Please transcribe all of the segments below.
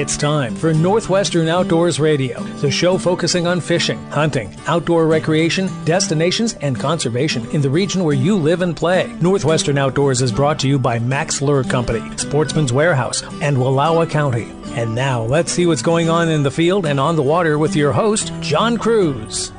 It's time for Northwestern Outdoors Radio, the show focusing on fishing, hunting, outdoor recreation, destinations, and conservation in the region where you live and play. Northwestern Outdoors is brought to you by Mack's Lure Company, Sportsman's Warehouse, and Wallowa County. And now let's see what's going on in the field and on the water with your host, John Kruse.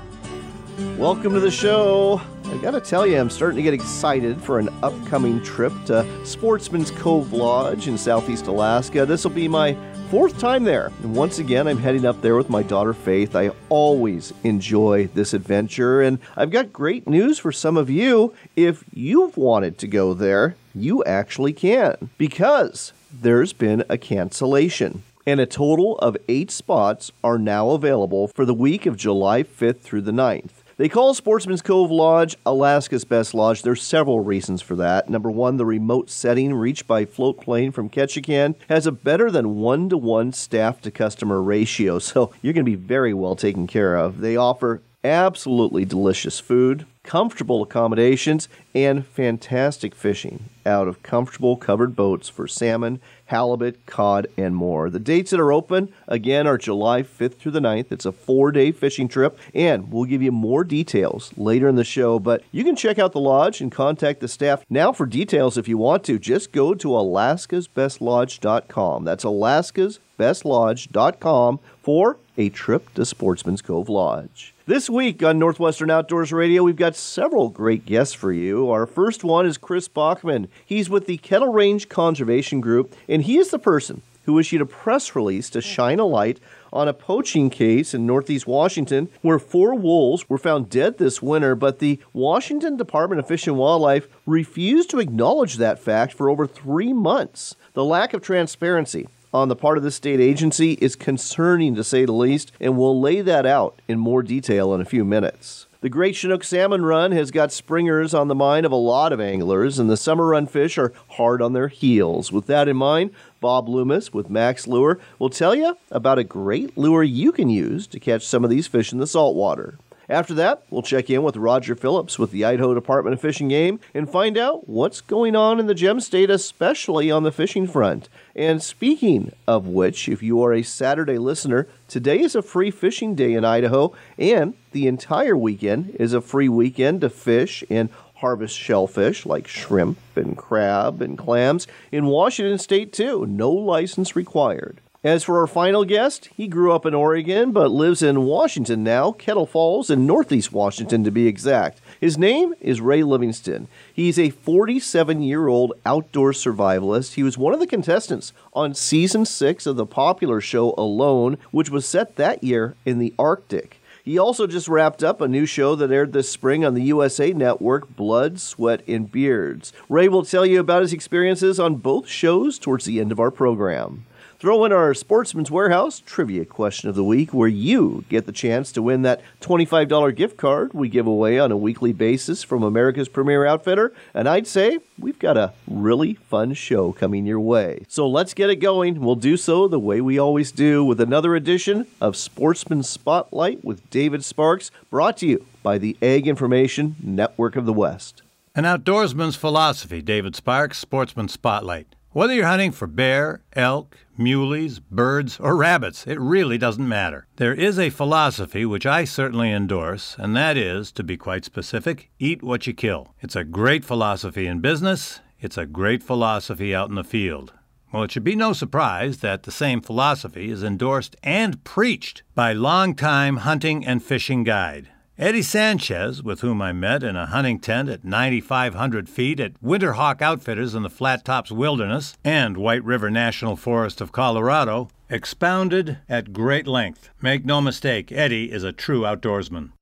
Welcome to the show. I gotta tell you, I'm starting to get excited for an upcoming trip to Sportsman's Cove Lodge in southeast Alaska. This will be my fourth time there. And once again, I'm heading up there with my daughter Faith. I always enjoy this adventure, and I've got great news for some of you. If you've wanted to go there, you actually can, because there's been a cancellation. And a total of eight spots are now available for the week of July 5th through the 9th. They call Sportsman's Cove Lodge Alaska's best lodge. There's several reasons for that. Number one, the remote setting reached by float plane from Ketchikan has a better than one to one staff to customer ratio, so you're going to be very well taken care of. They offer absolutely delicious food, comfortable accommodations, and fantastic fishing out of comfortable covered boats for salmon, halibut, cod, and more. The dates that are open, again, are July 5th through the 9th. It's a four day fishing trip, and we'll give you more details later in the show. But you can check out the lodge and contact the staff now for details if you want to. Just go to alaskasbestlodge.com. That's alaskasbestlodge.com for a trip to Sportsman's Cove Lodge. This week on Northwestern Outdoors Radio, we've got several great guests for you. Our first one is Chris Bachman. He's with the Kettle Range Conservation Group, and he is the person who issued a press release to mm. shine a light on a poaching case in northeast Washington where four wolves were found dead this winter, but the Washington Department of Fish and Wildlife refused to acknowledge that fact for over three months. The lack of transparency on the part of the state agency is concerning to say the least, and we'll lay that out in more detail in a few minutes. The Great Chinook Salmon Run has got springers on the mind of a lot of anglers, and the summer run fish are hard on their heels. With that in mind, Bob Loomis with Mack's Lure will tell you about a great lure you can use to catch some of these fish in the saltwater. After that, we'll check in with Roger Phillips with the Idaho Department of Fish and Game and find out what's going on in the gem state, especially on the fishing front. And speaking of which, if you are a Saturday listener, today is a free fishing day in Idaho, and the entire weekend is a free weekend to fish and harvest shellfish like shrimp and crab and clams in Washington state too. No license required. As for our final guest, he grew up in Oregon but lives in Washington now, Kettle Falls in Northeast Washington to be exact. His name is Ray Livingston. He's a 47 year old outdoor survivalist. He was one of the contestants on season 6 of the popular show Alone, which was set that year in the Arctic. He also just wrapped up a new show that aired this spring on the USA Network, Blood, Sweat, and Beards. Ray will tell you about his experiences on both shows towards the end of our program. Throw in our Sportsman's Warehouse trivia question of the week, where you get the chance to win that $25 gift card we give away on a weekly basis from America's premier outfitter. And I'd say we've got a really fun show coming your way. So let's get it going. We'll do so the way we always do with another edition of Sportsman Spotlight with David Sparks, brought to you by the Ag Information Network of the West. An outdoorsman's philosophy, David Sparks, Sportsman Spotlight. Whether you're hunting for bear, elk, muleys, birds, or rabbits, it really doesn't matter. There is a philosophy which I certainly endorse, and that is, to be quite specific, eat what you kill. It's a great philosophy in business, it's a great philosophy out in the field. Well, it should be no surprise that the same philosophy is endorsed and preached by longtime hunting and fishing guide. Eddie Sanchez, with whom I met in a hunting tent at 9,500 feet at Winterhawk Outfitters in the Flat Tops Wilderness and White River National Forest of Colorado, expounded at great length. Make no mistake, Eddie is a true outdoorsman.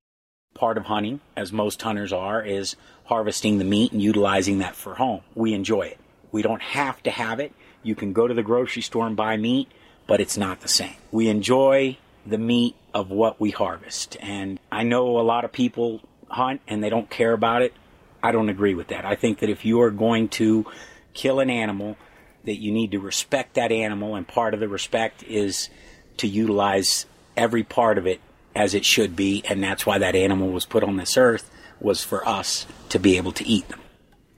Part of hunting, as most hunters are, is harvesting the meat and utilizing that for home. We enjoy it. We don't have to have it. You can go to the grocery store and buy meat, but it's not the same. We enjoy the meat of what we harvest. And I know a lot of people hunt and they don't care about it. I don't agree with that. I think that if you are going to kill an animal, that you need to respect that animal, and part of the respect is to utilize every part of it as it should be, and that's why that animal was put on this earth was for us to be able to eat them.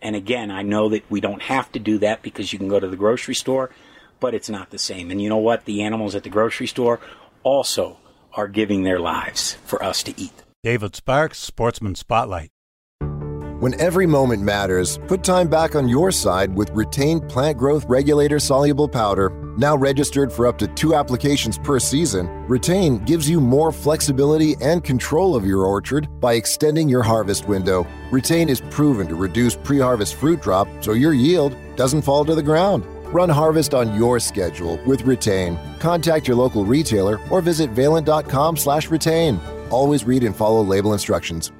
And again, I know that we don't have to do that because you can go to the grocery store, but it's not the same. And you know what? The animals at the grocery store also are giving their lives for us to eat. David Sparks, Sportsman Spotlight. When every moment matters, put time back on your side with retained plant growth regulator soluble powder. Now registered for up to two applications per season, Retain gives you more flexibility and control of your orchard by extending your harvest window. Retain is proven to reduce pre harvest fruit drop so your yield doesn't fall to the ground. Run harvest on your schedule with Retain. Contact your local retailer or visit valent.com/retain. Always read and follow label instructions.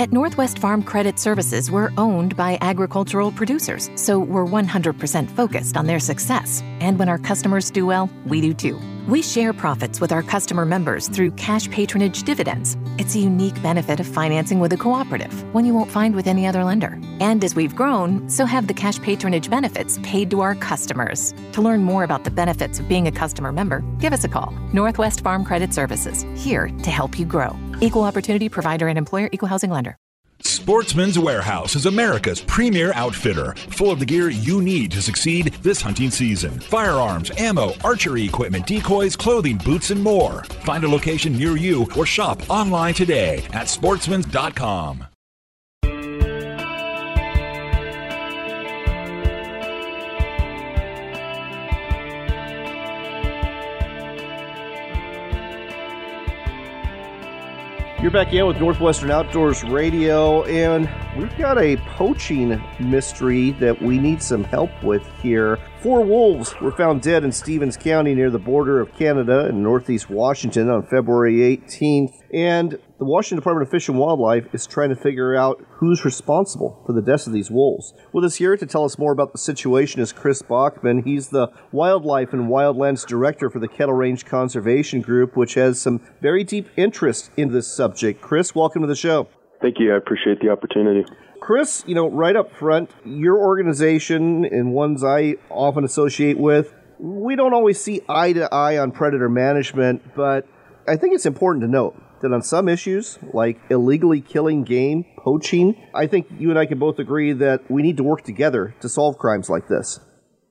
At Northwest Farm Credit Services, we're owned by agricultural producers, so we're 100% focused on their success. And when our customers do well, we do too. We share profits with our customer members through cash patronage dividends. It's a unique benefit of financing with a cooperative, one you won't find with any other lender. And as we've grown, so have the cash patronage benefits paid to our customers. To learn more about the benefits of being a customer member, give us a call. Northwest Farm Credit Services, here to help you grow. Equal opportunity provider and employer, equal housing lender. Sportsman's Warehouse is America's premier outfitter, full of the gear you need to succeed this hunting season. Firearms, ammo, archery equipment, decoys, clothing, boots, and more. Find a location near you or shop online today at sportsmans.com. You're back in with Northwestern Outdoors Radio, and we've got a poaching mystery that we need some help with here. Four wolves were found dead in Stevens County near the border of Canada and northeast Washington on February 18th, and the Washington Department of Fish and Wildlife is trying to figure out who's responsible for the deaths of these wolves. With us here to tell us more about the situation is Chris Bachman. He's the Wildlife and Wildlands Director for the Kettle Range Conservation Group, which has some very deep interest in this subject. Chris, welcome to the show. Thank you. I appreciate the opportunity. Chris, you know, right up front, your organization and ones I often associate with, we don't always see eye to eye on predator management, but I think it's important to note that on some issues, like illegally killing game, poaching, I think you and I can both agree that we need to work together to solve crimes like this.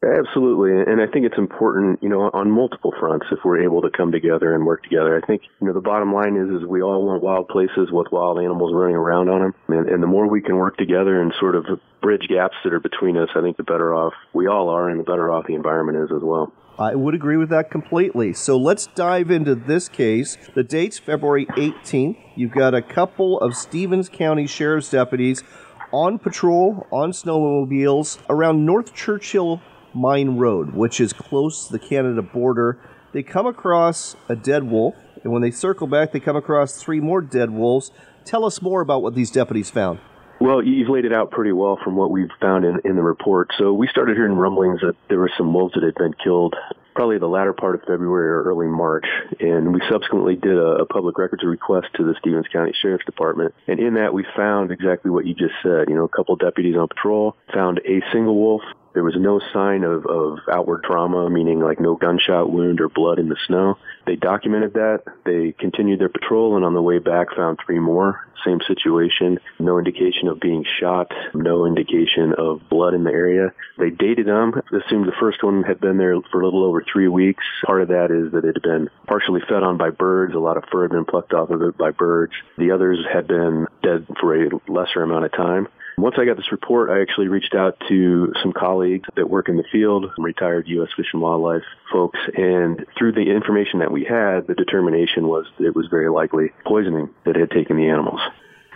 Absolutely, and I think it's important, you know, on multiple fronts if we're able to come together and work together. I think, you know, the bottom line is, is we all want wild places with wild animals running around on them, and, and the more we can work together and sort of bridge gaps that are between us, I think the better off we all are, and the better off the environment is as well. I would agree with that completely. So let's dive into this case. The date's February 18th. You've got a couple of Stevens County Sheriff's deputies on patrol on snowmobiles around North Churchill Mine Road, which is close to the Canada border. They come across a dead wolf, and when they circle back, they come across three more dead wolves. Tell us more about what these deputies found. Well, you've laid it out pretty well from what we've found in, in the report. So we started hearing rumblings that there were some wolves that had been killed probably the latter part of February or early March. And we subsequently did a, a public records request to the Stevens County Sheriff's Department. And in that, we found exactly what you just said. You know, a couple deputies on patrol found a single wolf there was no sign of, of outward trauma, meaning like no gunshot wound or blood in the snow. They documented that. They continued their patrol and on the way back found three more. Same situation. No indication of being shot. No indication of blood in the area. They dated them. Assumed the first one had been there for a little over three weeks. Part of that is that it had been partially fed on by birds. A lot of fur had been plucked off of it by birds. The others had been dead for a lesser amount of time. Once I got this report, I actually reached out to some colleagues that work in the field, retired U.S. Fish and Wildlife folks, and through the information that we had, the determination was that it was very likely poisoning that had taken the animals.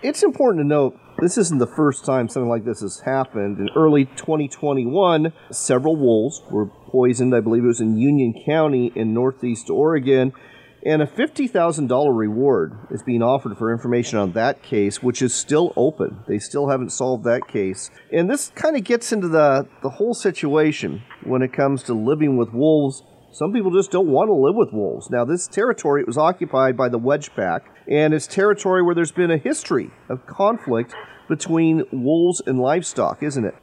It's important to note this isn't the first time something like this has happened. In early 2021, several wolves were poisoned. I believe it was in Union County in northeast Oregon. And a $50,000 reward is being offered for information on that case, which is still open. They still haven't solved that case. And this kind of gets into the, the whole situation when it comes to living with wolves. Some people just don't want to live with wolves. Now, this territory was occupied by the Wedge Pack, and it's territory where there's been a history of conflict between wolves and livestock, isn't it?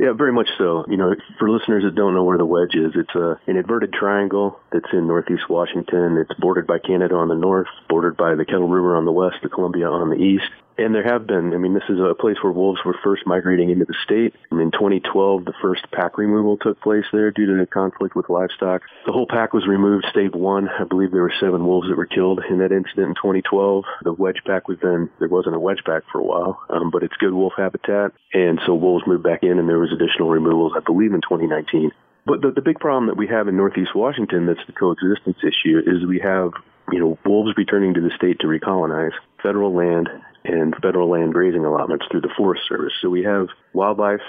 Yeah, very much so. You know, for listeners that don't know where the wedge is, it's a, an inverted triangle that's in northeast Washington. It's bordered by Canada on the north, bordered by the Kettle River on the west, the Columbia on the east. And there have been, I mean, this is a place where wolves were first migrating into the state. In 2012, the first pack removal took place there due to the conflict with livestock. The whole pack was removed, stave one. I believe there were seven wolves that were killed in that incident in 2012. The wedge pack was then, there wasn't a wedge pack for a while, um, but it's good wolf habitat. And so wolves moved back in and there was additional removals, I believe, in 2019. But the, the big problem that we have in Northeast Washington that's the coexistence issue is we have, you know, wolves returning to the state to recolonize federal land and federal land grazing allotments through the Forest Service. So we have wildlife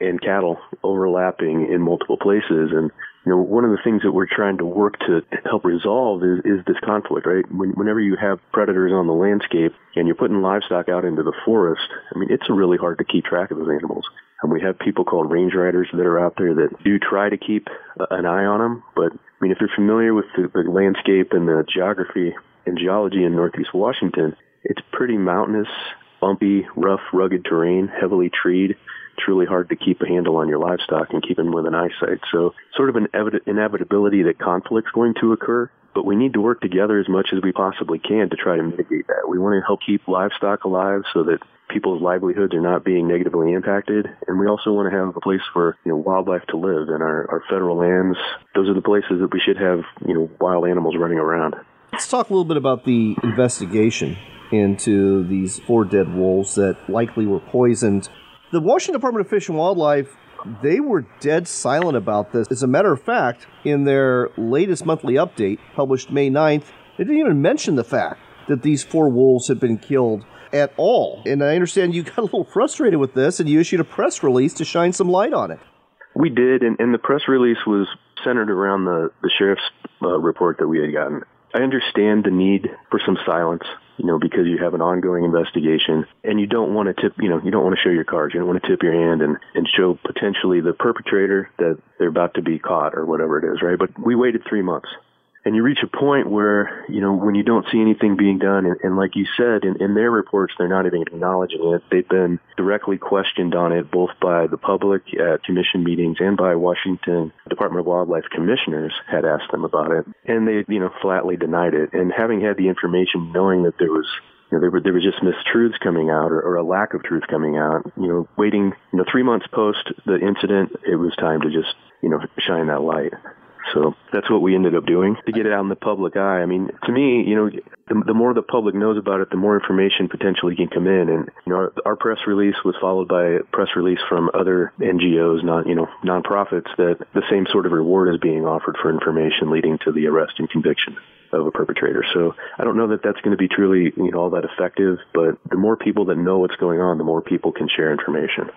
and cattle overlapping in multiple places. And, you know, one of the things that we're trying to work to help resolve is, is this conflict, right? When, whenever you have predators on the landscape and you're putting livestock out into the forest, I mean, it's really hard to keep track of those animals. And we have people called range riders that are out there that do try to keep an eye on them. But, I mean, if you're familiar with the, the landscape and the geography and geology in Northeast Washington, it's pretty mountainous, bumpy, rough, rugged terrain, heavily treed. It's really hard to keep a handle on your livestock and keep them within eyesight. So, sort of an inevitability that conflict's going to occur. But we need to work together as much as we possibly can to try to mitigate that. We want to help keep livestock alive so that people's livelihoods are not being negatively impacted. And we also want to have a place for, you know, wildlife to live in our, our federal lands. Those are the places that we should have, you know, wild animals running around. Let's talk a little bit about the investigation into these four dead wolves that likely were poisoned. The Washington Department of Fish and Wildlife they were dead silent about this. As a matter of fact, in their latest monthly update, published May 9th, they didn't even mention the fact that these four wolves had been killed at all. And I understand you got a little frustrated with this and you issued a press release to shine some light on it. We did, and, and the press release was centered around the, the sheriff's uh, report that we had gotten. I understand the need for some silence, you know, because you have an ongoing investigation and you don't want to tip, you know, you don't want to show your cards. You don't want to tip your hand and, and show potentially the perpetrator that they're about to be caught or whatever it is, right? But we waited three months and you reach a point where you know when you don't see anything being done and, and like you said in, in, their reports they're not even acknowledging it they've been directly questioned on it both by the public at commission meetings and by washington department of wildlife commissioners had asked them about it and they you know flatly denied it and having had the information knowing that there was you know, there, were, there was just mistruths coming out or, or a lack of truth coming out. You know, waiting, you know, three months post the incident, it was time to just, you know, shine that light. So that's what we ended up doing to get it out in the public eye. I mean, to me, you know, the, the more the public knows about it, the more information potentially can come in. And you know, our, our press release was followed by a press release from other NGOs, not you know, nonprofits, that the same sort of reward is being offered for information leading to the arrest and conviction of a perpetrator. So I don't know that that's going to be truly you know all that effective, but the more people that know what's going on, the more people can share information.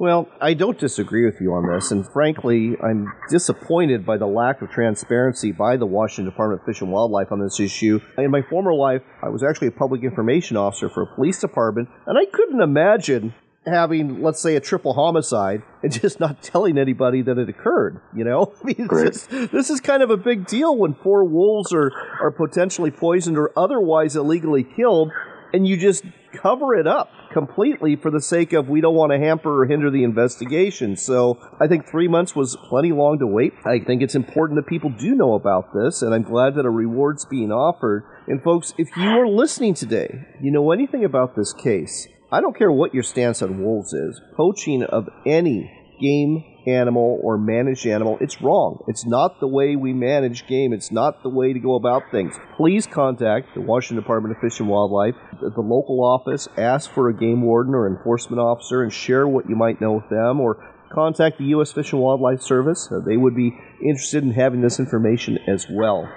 Well, I don't disagree with you on this, and frankly, I'm disappointed by the lack of transparency by the Washington Department of Fish and Wildlife on this issue. In my former life, I was actually a public information officer for a police department, and I couldn't imagine having, let's say, a triple homicide and just not telling anybody that it occurred. You know, I mean, just, this is kind of a big deal when four wolves are are potentially poisoned or otherwise illegally killed, and you just cover it up completely for the sake of we don't want to hamper or hinder the investigation. So I think three months was plenty long to wait. I think it's important that people do know about this, and I'm glad that a reward's being offered. And folks, if you are listening today, you know anything about this case, I don't care what your stance on wolves is, poaching of any game animal or managed animal. It's wrong. It's not the way we manage game. It's not the way to go about things. Please contact the Washington Department of Fish and Wildlife, the, the local office, ask for a game warden or enforcement officer, and share what you might know with them, or contact the U.S. Fish and Wildlife Service. Uh, they would be interested in having this information as well.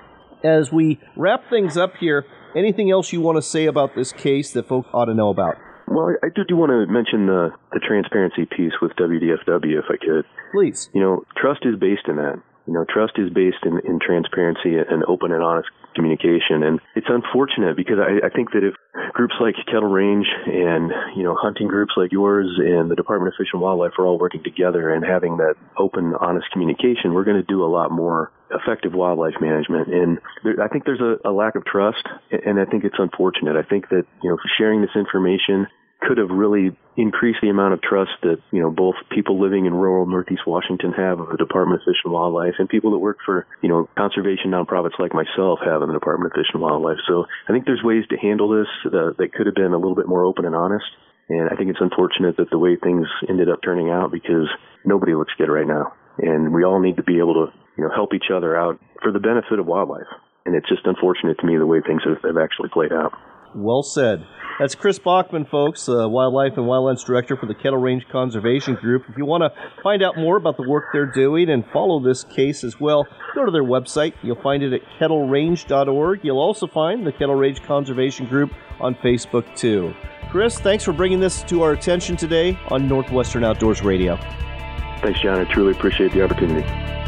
As we wrap things up here, anything else you want to say about this case that folks ought to know about? Well, I do, do want to mention the, the transparency piece with WDFW, if I could. Please. You know, trust is based in that. You know, trust is based in, in transparency and open and honest communication. And it's unfortunate because I, I think that if groups like Kettle Range and, you know, hunting groups like yours and the Department of Fish and Wildlife are all working together and having that open, honest communication, we're going to do a lot more effective wildlife management. And there, I think there's a, a lack of trust, and I think it's unfortunate. I think that, you know, sharing this information could have really increased the amount of trust that you know both people living in rural Northeast Washington have of the Department of Fish and Wildlife, and people that work for you know conservation nonprofits like myself have in the Department of Fish and Wildlife. So I think there's ways to handle this uh, that could have been a little bit more open and honest. And I think it's unfortunate that the way things ended up turning out because nobody looks good right now. And we all need to be able to, you know, help each other out for the benefit of wildlife. And it's just unfortunate to me the way things have, have actually played out. Well said. That's Chris Bachman, folks, uh, Wildlife and Wildlands Director for the Kettle Range Conservation Group. If you want to find out more about the work they're doing and follow this case as well, go to their website. You'll find it at kettlerange.org. You'll also find the Kettle Range Conservation Group on Facebook, too. Chris, thanks for bringing this to our attention today on Northwestern Outdoors Radio. Thanks, John. I truly appreciate the opportunity.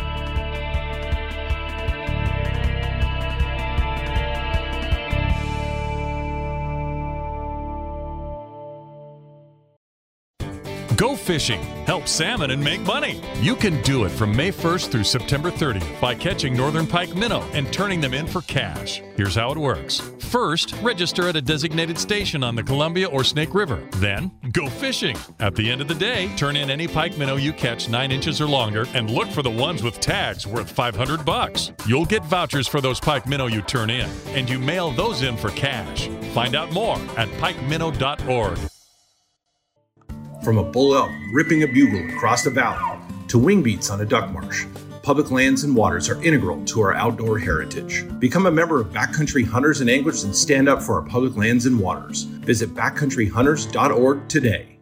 Go fishing, help salmon, and make money. You can do it from May 1st through September 30th by catching northern pike minnow and turning them in for cash. Here's how it works. First, register at a designated station on the Columbia or Snake River. Then, go fishing. At the end of the day, turn in any pike minnow you catch 9 inches or longer and look for the ones with tags worth 500 bucks. You'll get vouchers for those pike minnow you turn in, and you mail those in for cash. Find out more at pikeminnow.org. From a bull elk ripping a bugle across the valley to wing beats on a duck marsh, public lands and waters are integral to our outdoor heritage. Become a member of Backcountry Hunters and Anglers and stand up for our public lands and waters. Visit backcountryhunters.org today.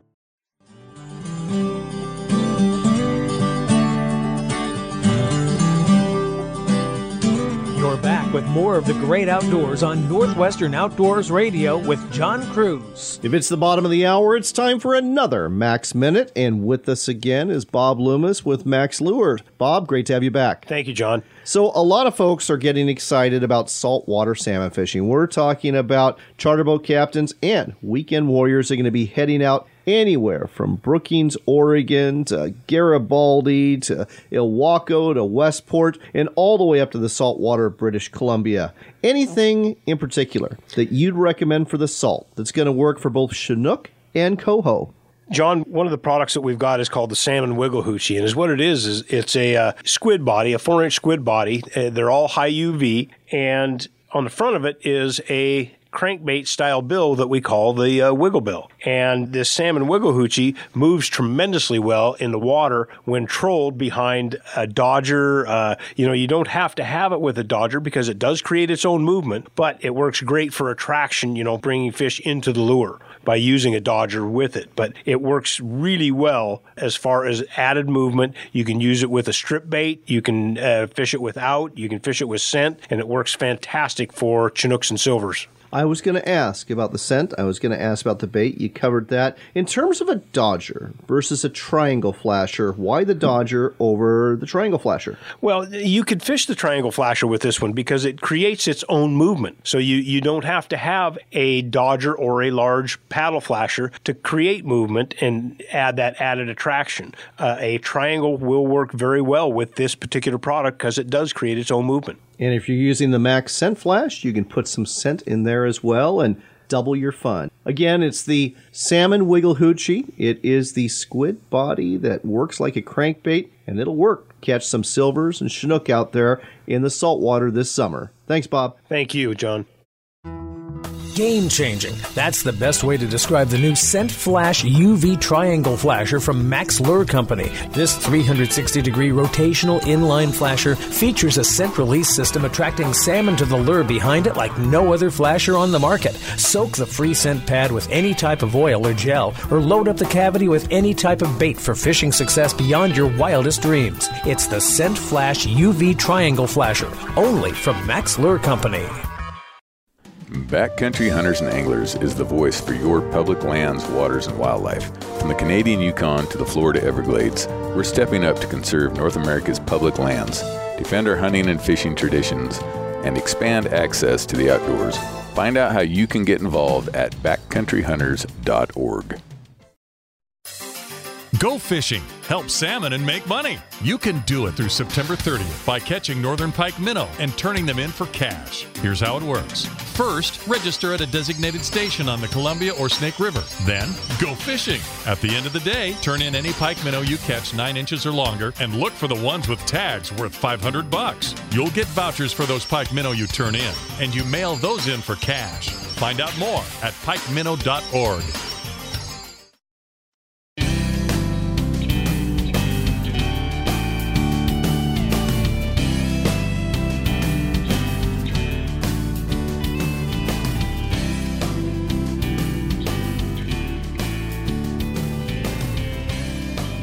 With more of the great outdoors on Northwestern Outdoors Radio with John Kruse. If it's the bottom of the hour, it's time for another Mack's Minute. And with us again is Bob Loomis with Mack's Lure. Bob, great to have you back. Thank you, John. So, a lot of folks are getting excited about saltwater salmon fishing. We're talking about charter boat captains and weekend warriors are going to be heading out anywhere from Brookings, Oregon to Garibaldi to Ilwaco to Westport and all the way up to the saltwater of British Columbia. Anything in particular that you'd recommend for the salt that's going to work for both Chinook and Coho? John, one of the products that we've got is called the Salmon Wiggle Hoochie, and is what it is is it's a uh, squid body, a four inch squid body. Uh, they're all high UV, and on the front of it is a crankbait style bill that we call the uh, wiggle bill. And this salmon wiggle hoochie moves tremendously well in the water when trolled behind a dodger. Uh, you know, you don't have to have it with a dodger because it does create its own movement, but it works great for attraction, you know, bringing fish into the lure by using a dodger with it. But it works really well as far as added movement. You can use it with a strip bait. You can uh, fish it without. You can fish it with scent, and it works fantastic for Chinooks and silvers. I was going to ask about the scent. I was going to ask about the bait. You covered that. In terms of a Dodger versus a triangle flasher, why the Dodger over the triangle flasher? Well, you could fish the triangle flasher with this one because it creates its own movement. So you, you don't have to have a Dodger or a large paddle flasher to create movement and add that added attraction. Uh, a triangle will work very well with this particular product because it does create its own movement. And if you're using the Mack's Scent Flash, you can put some scent in there as well and double your fun. Again, it's the Salmon Wiggle Hoochie. It is the squid body that works like a crankbait, and it'll work. Catch some silvers and chinook out there in the saltwater this summer. Thanks, Bob. Thank you, John. Game changing. That's the best way to describe the new Scent Flash UV Triangle Flasher from Mack's Lure Company. This 360 degree rotational inline flasher features a scent release system attracting salmon to the lure behind it like no other flasher on the market. Soak the free scent pad with any type of oil or gel, or load up the cavity with any type of bait for fishing success beyond your wildest dreams. It's the Scent Flash UV Triangle Flasher, only from Mack's Lure Company. Backcountry Hunters and Anglers is the voice for your public lands, waters, and wildlife. From the Canadian Yukon to the Florida Everglades, we're stepping up to conserve North America's public lands, defend our hunting and fishing traditions, and expand access to the outdoors. Find out how you can get involved at backcountryhunters.org. Go fishing, help salmon, and make money. You can do it through September 30th by catching northern pike minnow and turning them in for cash. Here's how it works. First, register at a designated station on the Columbia or Snake River. Then, go fishing. At the end of the day, turn in any pike minnow you catch 9 inches or longer and look for the ones with tags worth 500 bucks. You'll get vouchers for those pike minnow you turn in, and you mail those in for cash. Find out more at pikeminnow.org.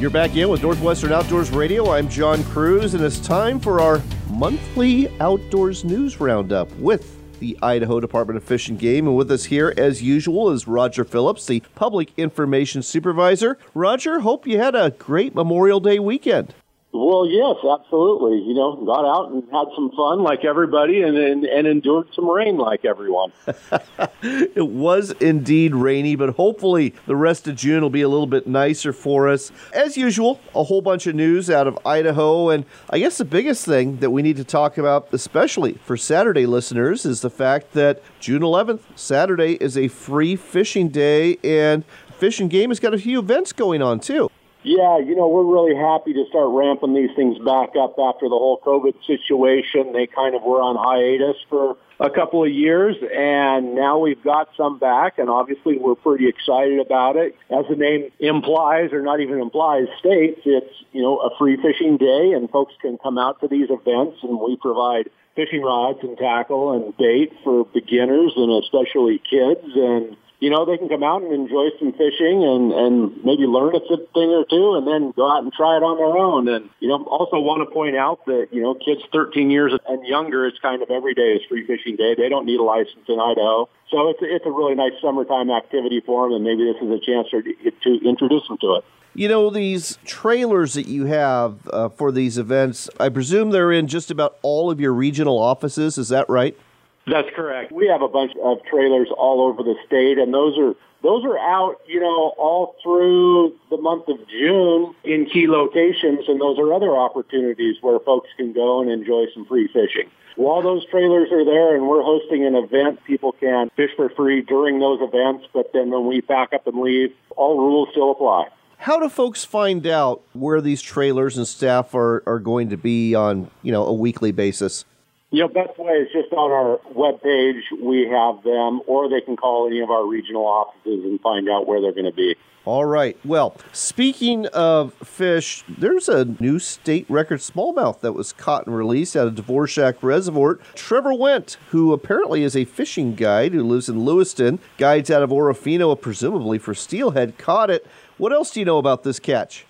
You're back in with Northwestern Outdoors Radio. I'm John Kruse, and it's time for our monthly outdoors news roundup with the Idaho Department of Fish and Game. And with us here, as usual, is Roger Phillips, the Public Information Supervisor. Roger, hope you had a great Memorial Day weekend. Well, yes, absolutely. You know, got out and had some fun like everybody and, and, and endured some rain like everyone. it was indeed rainy, but hopefully the rest of June will be a little bit nicer for us. As usual, a whole bunch of news out of Idaho. And I guess the biggest thing that we need to talk about, especially for Saturday listeners, is the fact that June 11th, Saturday, is a free fishing day. And Fish and Game has got a few events going on too. Yeah, you know, we're really happy to start ramping these things back up after the whole COVID situation. They kind of were on hiatus for a couple of years, and now we've got some back, and obviously we're pretty excited about it. As the name implies, or not even implies, states, it's, you know, a free fishing day, and folks can come out to these events, and we provide fishing rods and tackle and bait for beginners and especially kids, and you know, they can come out and enjoy some fishing and, and maybe learn a thing or two and then go out and try it on their own. And, you know, also want to point out that, you know, kids 13 years and younger, it's kind of every day is free fishing day. They don't need a license in Idaho. So it's, it's a really nice summertime activity for them, and maybe this is a chance to, to introduce them to it. You know, these trailers that you have uh, for these events, I presume they're in just about all of your regional offices. Is that right? That's correct. We have a bunch of trailers all over the state, and those are those are out, you know, all through the month of June in key locations, and those are other opportunities where folks can go and enjoy some free fishing. While those trailers are there and we're hosting an event, people can fish for free during those events, but then when we pack up and leave, all rules still apply. How do folks find out where these trailers and staff are, are going to be on, you know, a weekly basis? You know, best way is just on our webpage. We have them, or they can call any of our regional offices and find out where they're going to be. All right. Well, speaking of fish, there's a new state record smallmouth that was caught and released out of Dworshak Reservoir. Trevor Went, who apparently is a fishing guide who lives in Lewiston, guides out of Orofino, presumably for steelhead, caught it. What else do you know about this catch?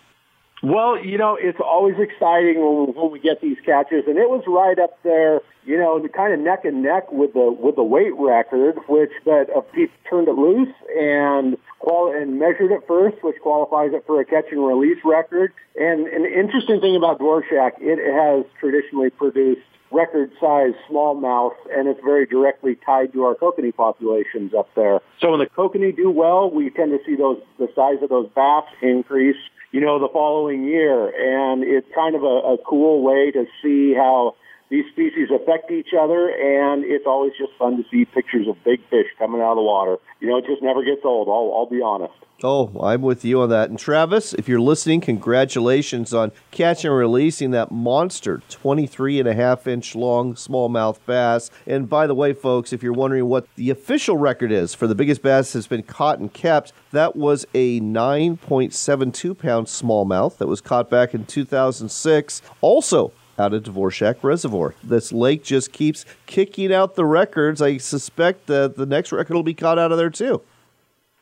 Well, you know, it's always exciting when, when we get these catches, and it was right up there, you know, kind of neck and neck with the with the weight record, which but uh, Pete turned it loose and qual- and measured it first, which qualifies it for a catch and release record. And an interesting thing about Dworshak, it has traditionally produced record size smallmouth, and it's very directly tied to our kokanee populations up there. So when the kokanee do well, we tend to see those the size of those bass increase you know, the following year. And it's kind of a, a cool way to see how these species affect each other, and it's always just fun to see pictures of big fish coming out of the water. You know, it just never gets old, I'll, I'll be honest. Oh, I'm with you on that. And Travis, if you're listening, congratulations on catching and releasing that monster 23 and a half inch long smallmouth bass. And by the way, folks, if you're wondering what the official record is for the biggest bass that's been caught and kept, that was a 9.72 pound smallmouth that was caught back in 2006. Also, out of Dworshak Reservoir. This lake just keeps kicking out the records. I suspect that the next record will be caught out of there too.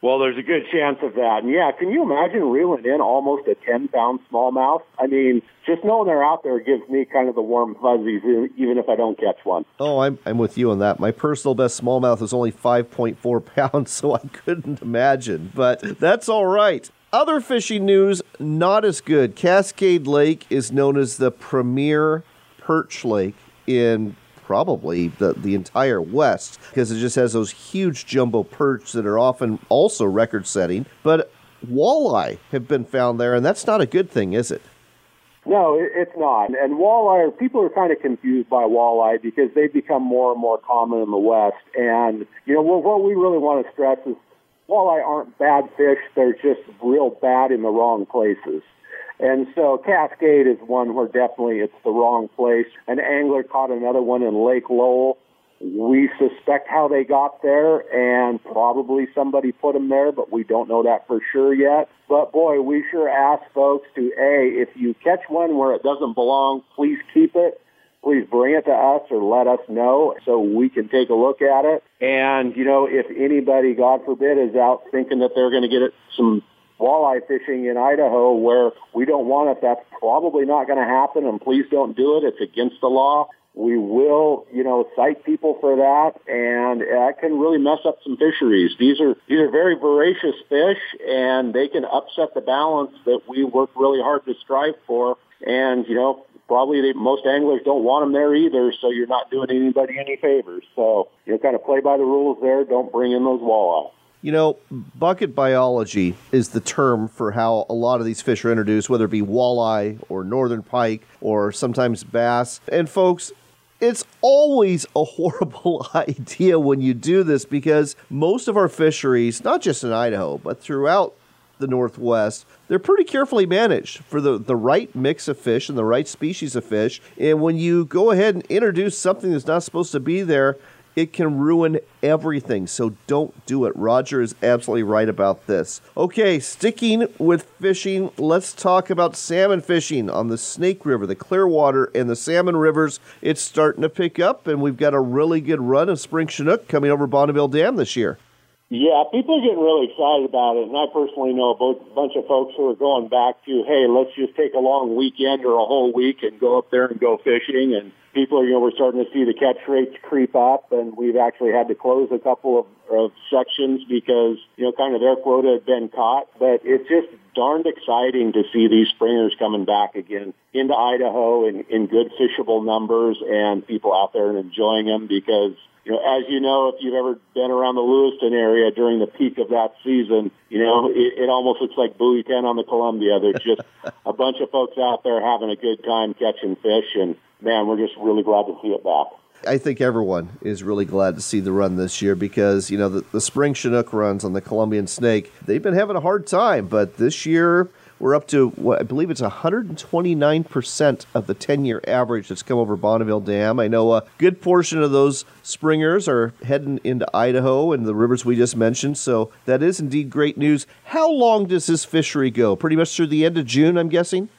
Well, there's a good chance of that. And yeah, can you imagine reeling in almost a 10 pound smallmouth? I mean, just knowing they're out there gives me kind of the warm fuzzies, even if I don't catch one. Oh, I'm, I'm with you on that. My personal best smallmouth is only 5.4 pounds, so I couldn't imagine. But that's all right. Other fishing news, not as good. Cascade Lake is known as the premier perch lake in probably the, the entire West because it just has those huge jumbo perch that are often also record setting. But walleye have been found there, and that's not a good thing, is it? No, it's not. And walleye, people are kind of confused by walleye because they've become more and more common in the West. And, you know, what we really want to stress is walleye aren't bad fish. They're just real bad in the wrong places. And so Cascade is one where definitely it's the wrong place. An angler caught another one in Lake Lowell. We suspect how they got there and probably somebody put them there, but we don't know that for sure yet. But boy, we sure ask folks to A, if you catch one where it doesn't belong, please keep it. Please bring it to us or let us know so we can take a look at it. And, you know, if anybody, God forbid, is out thinking that they're going to get some walleye fishing in Idaho where we don't want it, that's probably not going to happen. And please don't do it. It's against the law. We will, you know, cite people for that, and that can really mess up some fisheries. These are these are very voracious fish, and they can upset the balance that we work really hard to strive for. And you know, probably they, most anglers don't want them there either, so you're not doing anybody any favors. So you know, kind of play by the rules there. Don't bring in those walleye. You know, bucket biology is the term for how a lot of these fish are introduced, whether it be walleye or northern pike or sometimes bass. And folks, it's always a horrible idea when you do this because most of our fisheries, not just in Idaho, but throughout the Northwest, they're pretty carefully managed for the, the right mix of fish and the right species of fish. And when you go ahead and introduce something that's not supposed to be there, it can ruin everything. So don't do it. Roger is absolutely right about this. Okay, sticking with fishing, let's talk about salmon fishing on the Snake River, the Clearwater, and the Salmon Rivers. It's starting to pick up, and we've got a really good run of spring Chinook coming over Bonneville Dam this year. Yeah, people are getting really excited about it, and I personally know a bunch of folks who are going back to, hey, let's just take a long weekend or a whole week and go up there and go fishing. And people, are, you know, we're starting to see the catch rates creep up, and we've actually had to close a couple of, of sections because, you know, kind of their quota had been caught. But it's just darned exciting to see these springers coming back again into Idaho in, in good fishable numbers and people out there and enjoying them because you know, as you know, if you've ever been around the Lewiston area during the peak of that season, you know, it, it almost looks like Buoy 10 on the Columbia. There's just a bunch of folks out there having a good time catching fish, and man, we're just really glad to see it back. I think everyone is really glad to see the run this year because, you know, the, the spring Chinook runs on the Columbian Snake, they've been having a hard time, but this year we're up to what I believe it's 129% of the 10 year average that's come over Bonneville Dam. I know a good portion of those springers are heading into Idaho and the rivers we just mentioned, so that is indeed great news. How long does this fishery go? Pretty much through the end of June, I'm guessing?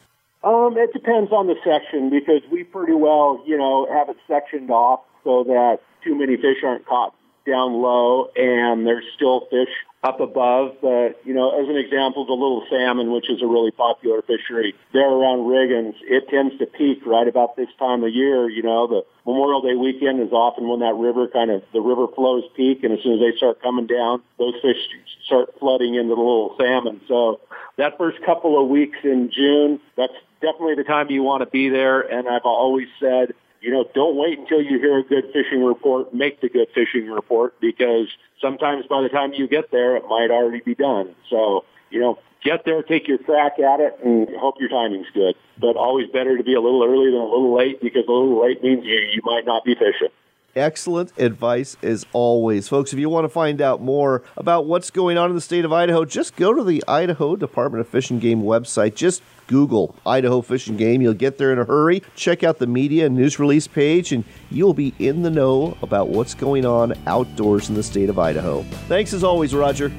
Um, it depends on the section because we pretty well, you know, have it sectioned off so that too many fish aren't caught down low and there's still fish up above. But, you know, as an example, the little salmon, which is a really popular fishery there around Riggins, it tends to peak right about this time of year. You know, the Memorial Day weekend is often when that river kind of, the river flows peak. And as soon as they start coming down, those fish start flooding into the little salmon. So that first couple of weeks in June, that's definitely the time you want to be there. And I've always said, you know, don't wait until you hear a good fishing report. Make the good fishing report because sometimes by the time you get there, it might already be done. So, you know, get there, take your crack at it, and hope your timing's good. But always better to be a little early than a little late because a little late means you, you might not be fishing. Excellent advice as always. Folks, if you want to find out more about what's going on in the state of Idaho, just go to the Idaho Department of Fish and Game website. Just Google Idaho Fish and Game. You'll get there in a hurry. Check out the media and news release page, and you'll be in the know about what's going on outdoors in the state of Idaho. Thanks as always, Roger.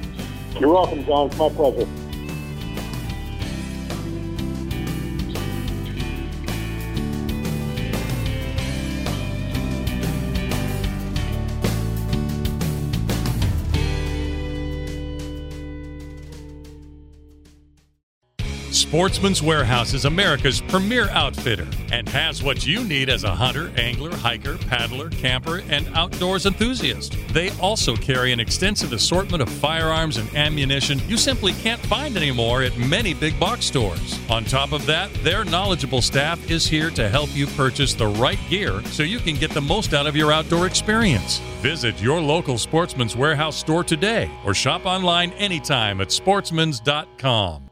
You're welcome, John. It's my pleasure. Sportsman's Warehouse is America's premier outfitter and has what you need as a hunter, angler, hiker, paddler, camper, and outdoors enthusiast. They also carry an extensive assortment of firearms and ammunition you simply can't find anymore at many big box stores. On top of that, their knowledgeable staff is here to help you purchase the right gear so you can get the most out of your outdoor experience. Visit your local Sportsman's Warehouse store today or shop online anytime at sportsmans.com.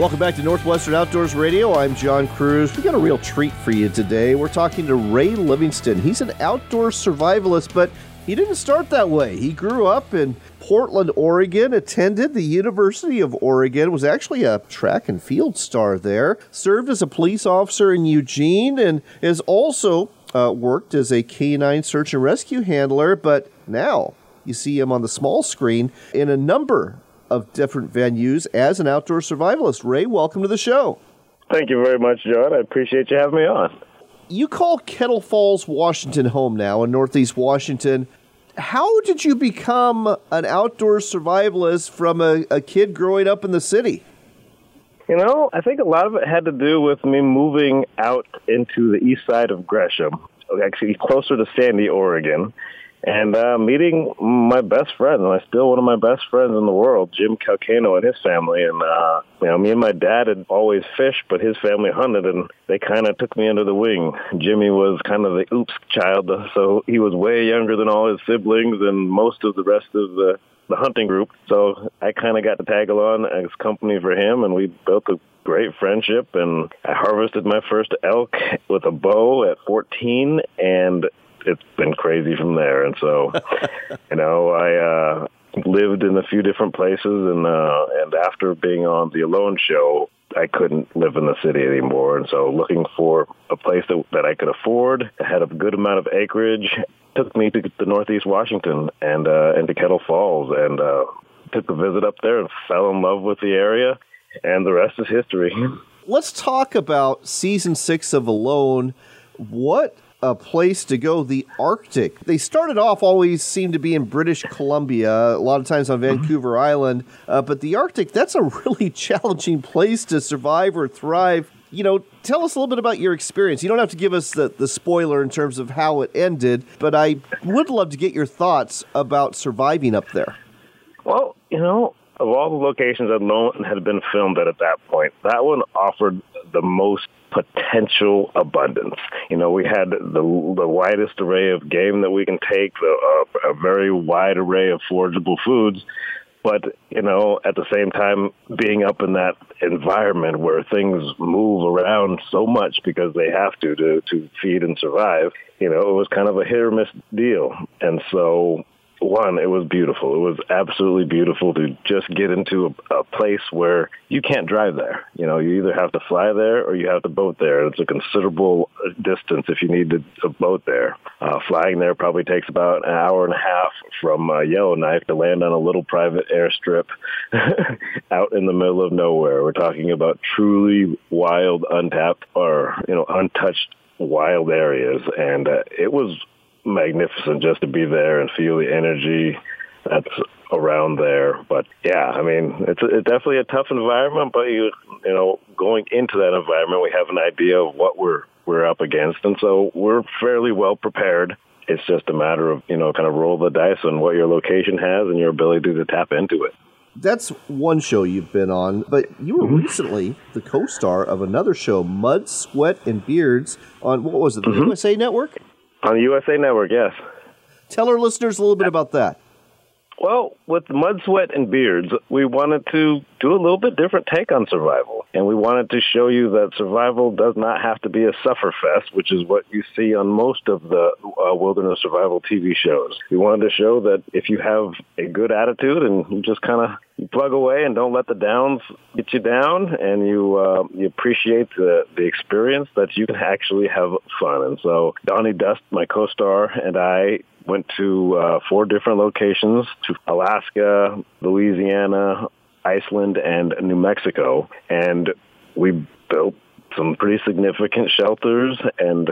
Welcome back to Northwestern Outdoors Radio. I'm John Kruse. We got a real treat for you today. We're talking to Ray Livingston. He's an outdoor survivalist, but he didn't start that way. He grew up in Portland, Oregon, attended the University of Oregon, was actually a track and field star there, served as a police officer in Eugene, and has also uh, worked as a canine search and rescue handler. But now you see him on the small screen in a number of different venues as an outdoor survivalist. Ray, welcome to the show. Thank you very much, John. I appreciate you having me on. You call Kettle Falls, Washington home now in Northeast Washington. How did you become an outdoor survivalist from a, a kid growing up in the city? You know, I think a lot of it had to do with me moving out into the east side of Gresham, actually closer to Sandy, Oregon and uh, meeting my best friend, and I still one of my best friends in the world, Jim Calcano and his family. And uh, you know, me and my dad had always fished, but his family hunted, and they kind of took me under the wing. Jimmy was kind of the oops child, so he was way younger than all his siblings and most of the rest of the the hunting group. So I kind of got to tag along as company for him, and we built a great friendship. And I harvested my first elk with a bow at 14, and it's been crazy from there. And so, you know, I uh, lived in a few different places, and uh, and after being on the Alone Show, I couldn't live in the city anymore. And so, looking for a place that that I could afford, had a good amount of acreage, took me to the Northeast Washington and uh, and to Kettle Falls, and uh, took a visit up there and fell in love with the area, and the rest is history. Let's talk about season six of Alone. What a place to go, the Arctic. They started off always seemed to be in British Columbia, a lot of times on mm-hmm. Vancouver mm-hmm. Island, uh, but the Arctic, that's a really challenging place to survive or thrive. You know, tell us a little bit about your experience. You don't have to give us the, the spoiler in terms of how it ended, but I would love to get your thoughts about surviving up there. Well, you know, of all the locations that had been filmed at at that point, that one offered the most potential abundance. You know, we had the the widest array of game that we can take, the, uh, a very wide array of forageable foods, but you know, at the same time, being up in that environment where things move around so much because they have to to to feed and survive. You know, it was kind of a hit or miss deal, and so one, it was beautiful. It was absolutely beautiful to just get into a, a, place where you can't drive there. You know, you either have to fly there or you have to boat there. It's a considerable distance if you need to, a boat there. Uh, flying there probably takes about an hour and a half from uh, Yellowknife to land on a little private airstrip out in the middle of nowhere. We're talking about truly wild, untapped, or you know, untouched wild areas, and uh, it was magnificent just to be there and feel the energy that's around there. But yeah, I mean, it's, a, it's definitely a tough environment, but you you know, going into that environment, we have an idea of what we're we're up against, and so we're fairly well prepared. It's just a matter of you know, kind of roll the dice on what your location has and your ability to tap into it. That's one show you've been on, but you were mm-hmm. recently the co-star of another show, Mud, Sweat, and Beards, on what was it, the mm-hmm. USA Network? On the USA Network, yes. Tell our listeners a little bit about that. Well, with Mud, Sweat, and Beards, we wanted to do a little bit different take on survival. And we wanted to show you that survival does not have to be a sufferfest, which is what you see on most of the uh, wilderness survival TV shows. We wanted to show that if you have a good attitude and you just kind of plug away and don't let the downs get you down and you uh, you appreciate the, the experience that you can actually have fun. And so Donny Dust, my co-star, and I went to uh, four different locations to Alaska, Louisiana, Iceland, and New Mexico. And we built some pretty significant shelters and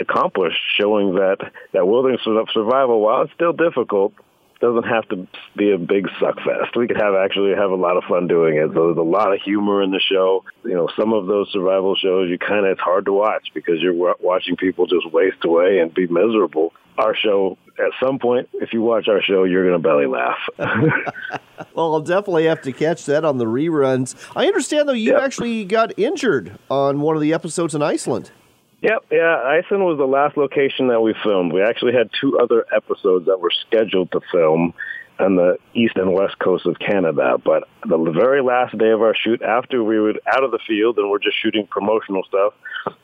accomplished showing that, that wilderness survival, while it's still difficult, doesn't have to be a big suck fest. We could have actually have a lot of fun doing it. So there's a lot of humor in the show. You know, some of those survival shows you kind of it's hard to watch because you're watching people just waste away and be miserable. Our show, at some point, if you watch our show, you're going to belly laugh. well, I'll definitely have to catch that on the reruns. I understand though you yep. actually got injured on one of the episodes in Iceland. Yep, yeah. Iceland was the last location that we filmed. We actually had two other episodes that were scheduled to film on the east and west coast of Canada. But the very last day of our shoot, after we were out of the field and we're just shooting promotional stuff,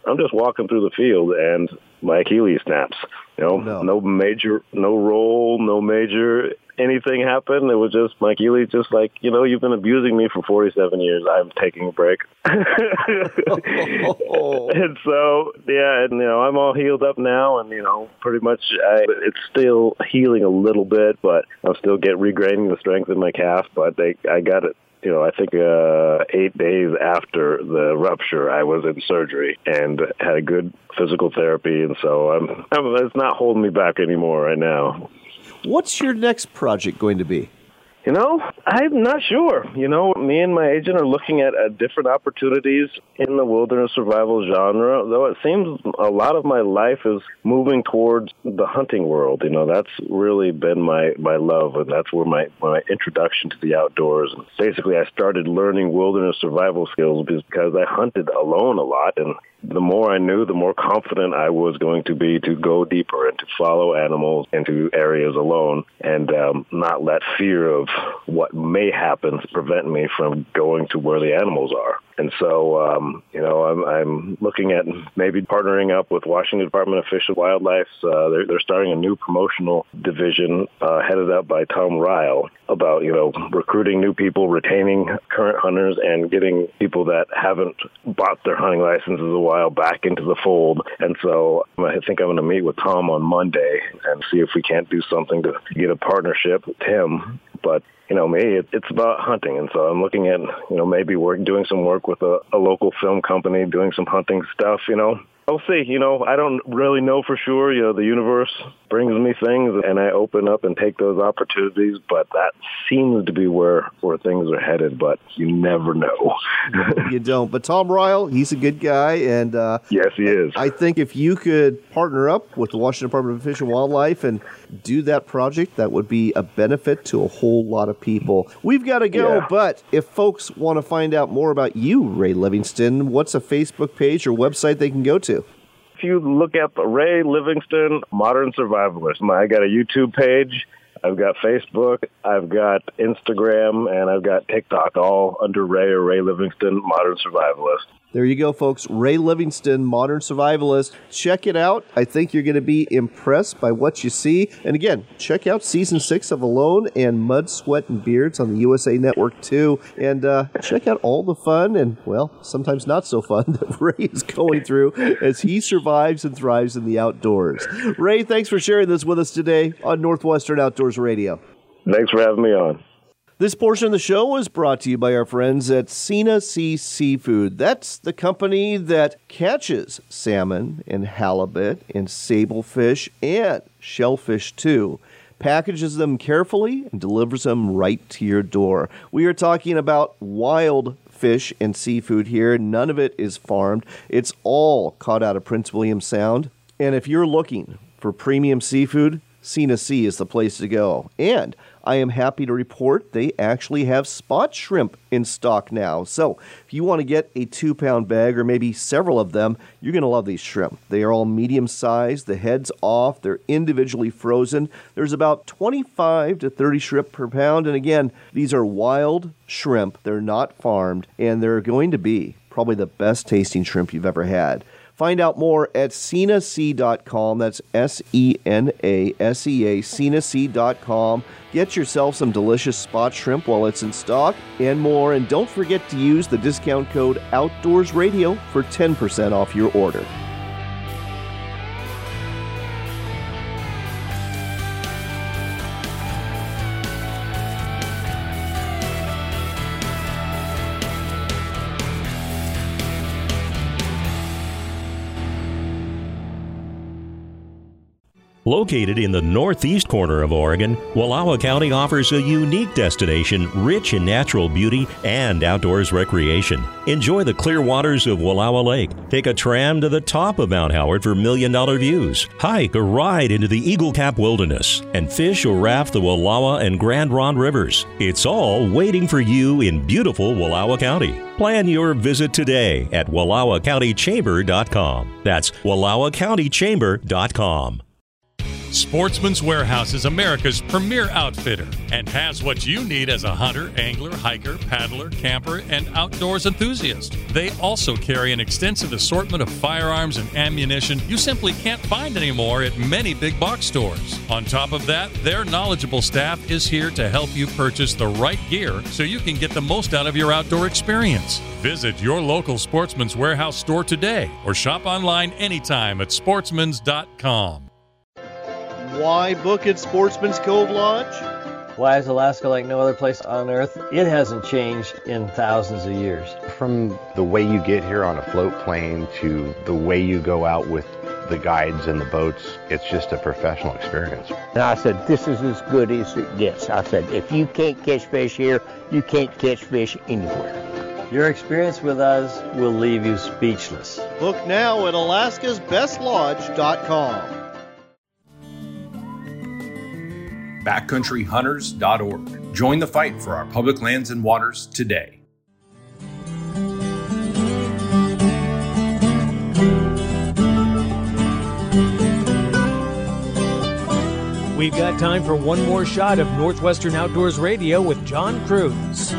I'm just walking through the field and my Achilles snaps. You know, no. no major, no roll, no major anything happened. It was just Mike Ely, just like, you know, you've been abusing me for 47 years. I'm taking a break. and so, yeah, and, you know, I'm all healed up now. And, you know, pretty much I, it's still healing a little bit, but I'm still get regaining the strength in my calf. But they, I got it you know, I think uh, eight days after the rupture, I was in surgery and had a good physical therapy, and so I'm, I'm it's not holding me back anymore right now. What's your next project going to be? You know, I'm not sure. You know, me and my agent are looking at uh, different opportunities in the wilderness survival genre, though it seems a lot of my life is moving towards the hunting world. You know, that's really been my, my love, and that's where my, my introduction to the outdoors. And basically, I started learning wilderness survival skills because I hunted alone a lot, and the more I knew, the more confident I was going to be to go deeper and to follow animals into areas alone and um, not let fear of what may happen prevent me from going to where the animals are. And so, um, you know, I'm, I'm looking at maybe partnering up with Washington Department of Fish and Wildlife. Uh, they're, they're starting a new promotional division uh, headed up by Tom Ryle about, you know, recruiting new people, retaining current hunters, and getting people that haven't bought their hunting licenses a while back into the fold. And so I think I'm going to meet with Tom on Monday and see if we can't do something to get a partnership with him. But you know me, it, it's about hunting, and so I'm looking at you know maybe work doing some work with a, a local film company, doing some hunting stuff. You know, I'll see. You know, I don't really know for sure. You know, the universe brings me things, and I open up and take those opportunities. But that seems to be where where things are headed. But you never know. you don't. But Tom Ryle, he's a good guy, and uh, yes, he is. I think if you could partner up with the Washington Department of Fish and Wildlife and do that project, that would be a benefit to a whole lot of people. We've got to go, yeah. but if folks want to find out more about you, Ray Livingston, what's a Facebook page or website they can go to? If you look up Ray Livingston, Modern Survivalist, I got a YouTube page. I've got Facebook, I've got Instagram, and I've got TikTok, all under Ray or Ray Livingston, Modern Survivalist. There you go, folks. Ray Livingston, Modern Survivalist. Check it out. I think you're going to be impressed by what you see. And again, check out season six of Alone and Mud, Sweat, and Beards on the USA Network, too. And uh, check out all the fun and, well, sometimes not so fun that Ray is going through as he survives and thrives in the outdoors. Ray, thanks for sharing this with us today on Northwestern Outdoors Radio. Thanks for having me on. This portion of the show is brought to you by our friends at Sena Sea Seafood. That's the company that catches salmon and halibut and sablefish and shellfish too, packages them carefully and delivers them right to your door. We are talking about wild fish and seafood here. None of it is farmed. It's all caught out of Prince William Sound. And if you're looking for premium seafood, Sena Sea is the place to go. And I am happy to report they actually have spot shrimp in stock now. So if you want to get a two pound bag or maybe several of them, you're going to love these shrimp. They are all medium sized, the head's off, they're individually frozen. There's about 25 to 30 shrimp per pound. And again, these are wild shrimp, they're not farmed, and they're going to be probably the best tasting shrimp you've ever had. Find out more at senasea.com. That's S E N A S E A, senasea.com. Get yourself some delicious spot shrimp while it's in stock and more. And don't forget to use the discount code Outdoors Radio for 10% off your order. Located in the northeast corner of Oregon, Wallowa County offers a unique destination rich in natural beauty and outdoors recreation. Enjoy the clear waters of Wallowa Lake. Take a tram to the top of Mount Howard for million dollar views. Hike or ride into the Eagle Cap Wilderness and fish or raft the Wallowa and Grand Ronde rivers. It's all waiting for you in beautiful Wallowa County. Plan your visit today at WallowaCountyChamber.com. That's WallowaCountyChamber.com. Sportsman's Warehouse is America's premier outfitter and has what you need as a hunter, angler, hiker, paddler, camper, and outdoors enthusiast. They also carry an extensive assortment of firearms and ammunition you simply can't find anymore at many big box stores. On top of that, their knowledgeable staff is here to help you purchase the right gear so you can get the most out of your outdoor experience. Visit your local Sportsman's Warehouse store today or shop online anytime at sportsmans.com. Why book at Sportsman's Cove Lodge? Why is Alaska like no other place on Earth? It hasn't changed in thousands of years. From the way you get here on a float plane to the way you go out with the guides and the boats, it's just a professional experience. And I said, this is as good as it gets. I said, if you can't catch fish here, you can't catch fish anywhere. Your experience with us will leave you speechless. Book now at alaskasbestlodge.com. backcountryhunters.org. Join the fight for our public lands and waters today. We've got time for one more shot of Northwestern Outdoors Radio with John Kruse.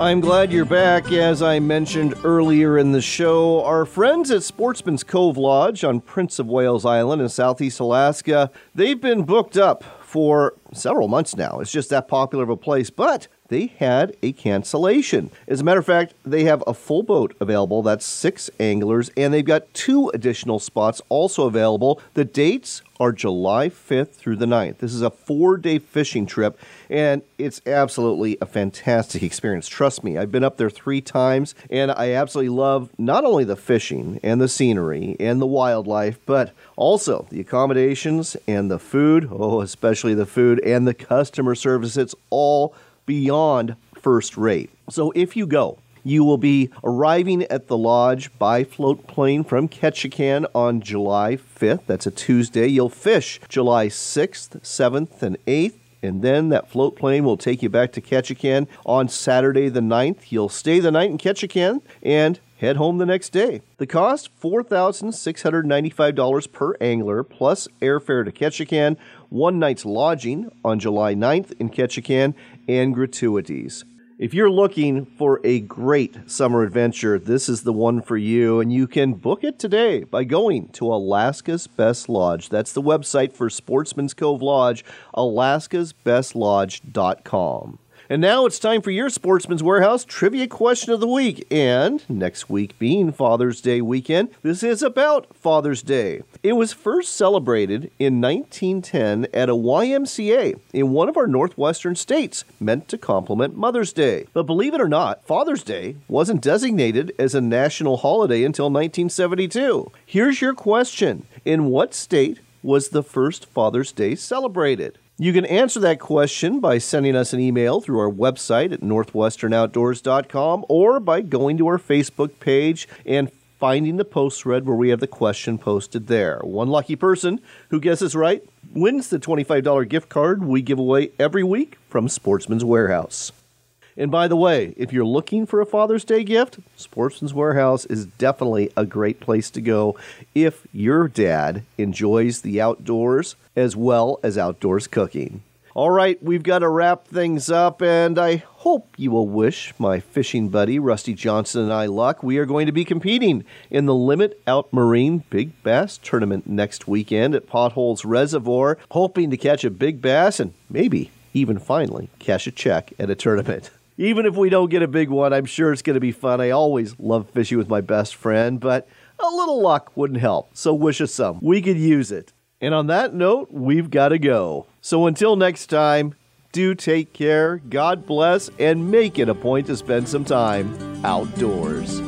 I'm glad you're back. As I mentioned earlier in the show, our friends at Sportsman's Cove Lodge on Prince of Wales Island in southeast Alaska, they've been booked up for several months now. It's just that popular of a place, but they had a cancellation. As a matter of fact, they have a full boat available. That's six anglers, and they've got two additional spots also available. The dates are July 5th through the 9th. This is a four day fishing trip, and it's absolutely a fantastic experience. Trust me, I've been up there three times, and I absolutely love not only the fishing and the scenery and the wildlife, but also the accommodations and the food. Oh, especially the food and the customer service. It's all beyond first rate. So if you go, you will be arriving at the lodge by float plane from Ketchikan on July 5th. That's a Tuesday. You'll fish July 6th, 7th, and 8th. And then that float plane will take you back to Ketchikan on Saturday the 9th. You'll stay the night in Ketchikan and head home the next day. The cost $4,695 per angler plus airfare to Ketchikan, one night's lodging on July 9th in Ketchikan, and gratuities. If you're looking for a great summer adventure, this is the one for you, and you can book it today by going to Alaska's Best Lodge. That's the website for Sportsman's Cove Lodge, alaskasbestlodge.com. And now it's time for your Sportsman's Warehouse trivia question of the week. And next week being Father's Day weekend, this is about Father's Day. It was first celebrated in 1910 at a YMCA in one of our northwestern states, meant to complement Mother's Day. But believe it or not, Father's Day wasn't designated as a national holiday until 1972. Here's your question In what state was the first Father's Day celebrated? You can answer that question by sending us an email through our website at northwesternoutdoors.com or by going to our Facebook page and finding the post thread where we have the question posted there. One lucky person who guesses right wins the $25 gift card we give away every week from Sportsman's Warehouse. And by the way, if you're looking for a Father's Day gift, Sportsman's Warehouse is definitely a great place to go if your dad enjoys the outdoors as well as outdoors cooking. All right, we've got to wrap things up, and I hope you will wish my fishing buddy Rusty Johnson and I luck. We are going to be competing in the Limit Out Marine Big Bass Tournament next weekend at Potholes Reservoir, hoping to catch a big bass and maybe even finally cash a check at a tournament. Even if we don't get a big one, I'm sure it's going to be fun. I always love fishing with my best friend, but a little luck wouldn't help. So wish us some. We could use it. And on that note, we've got to go. So until next time, do take care, God bless, and make it a point to spend some time outdoors.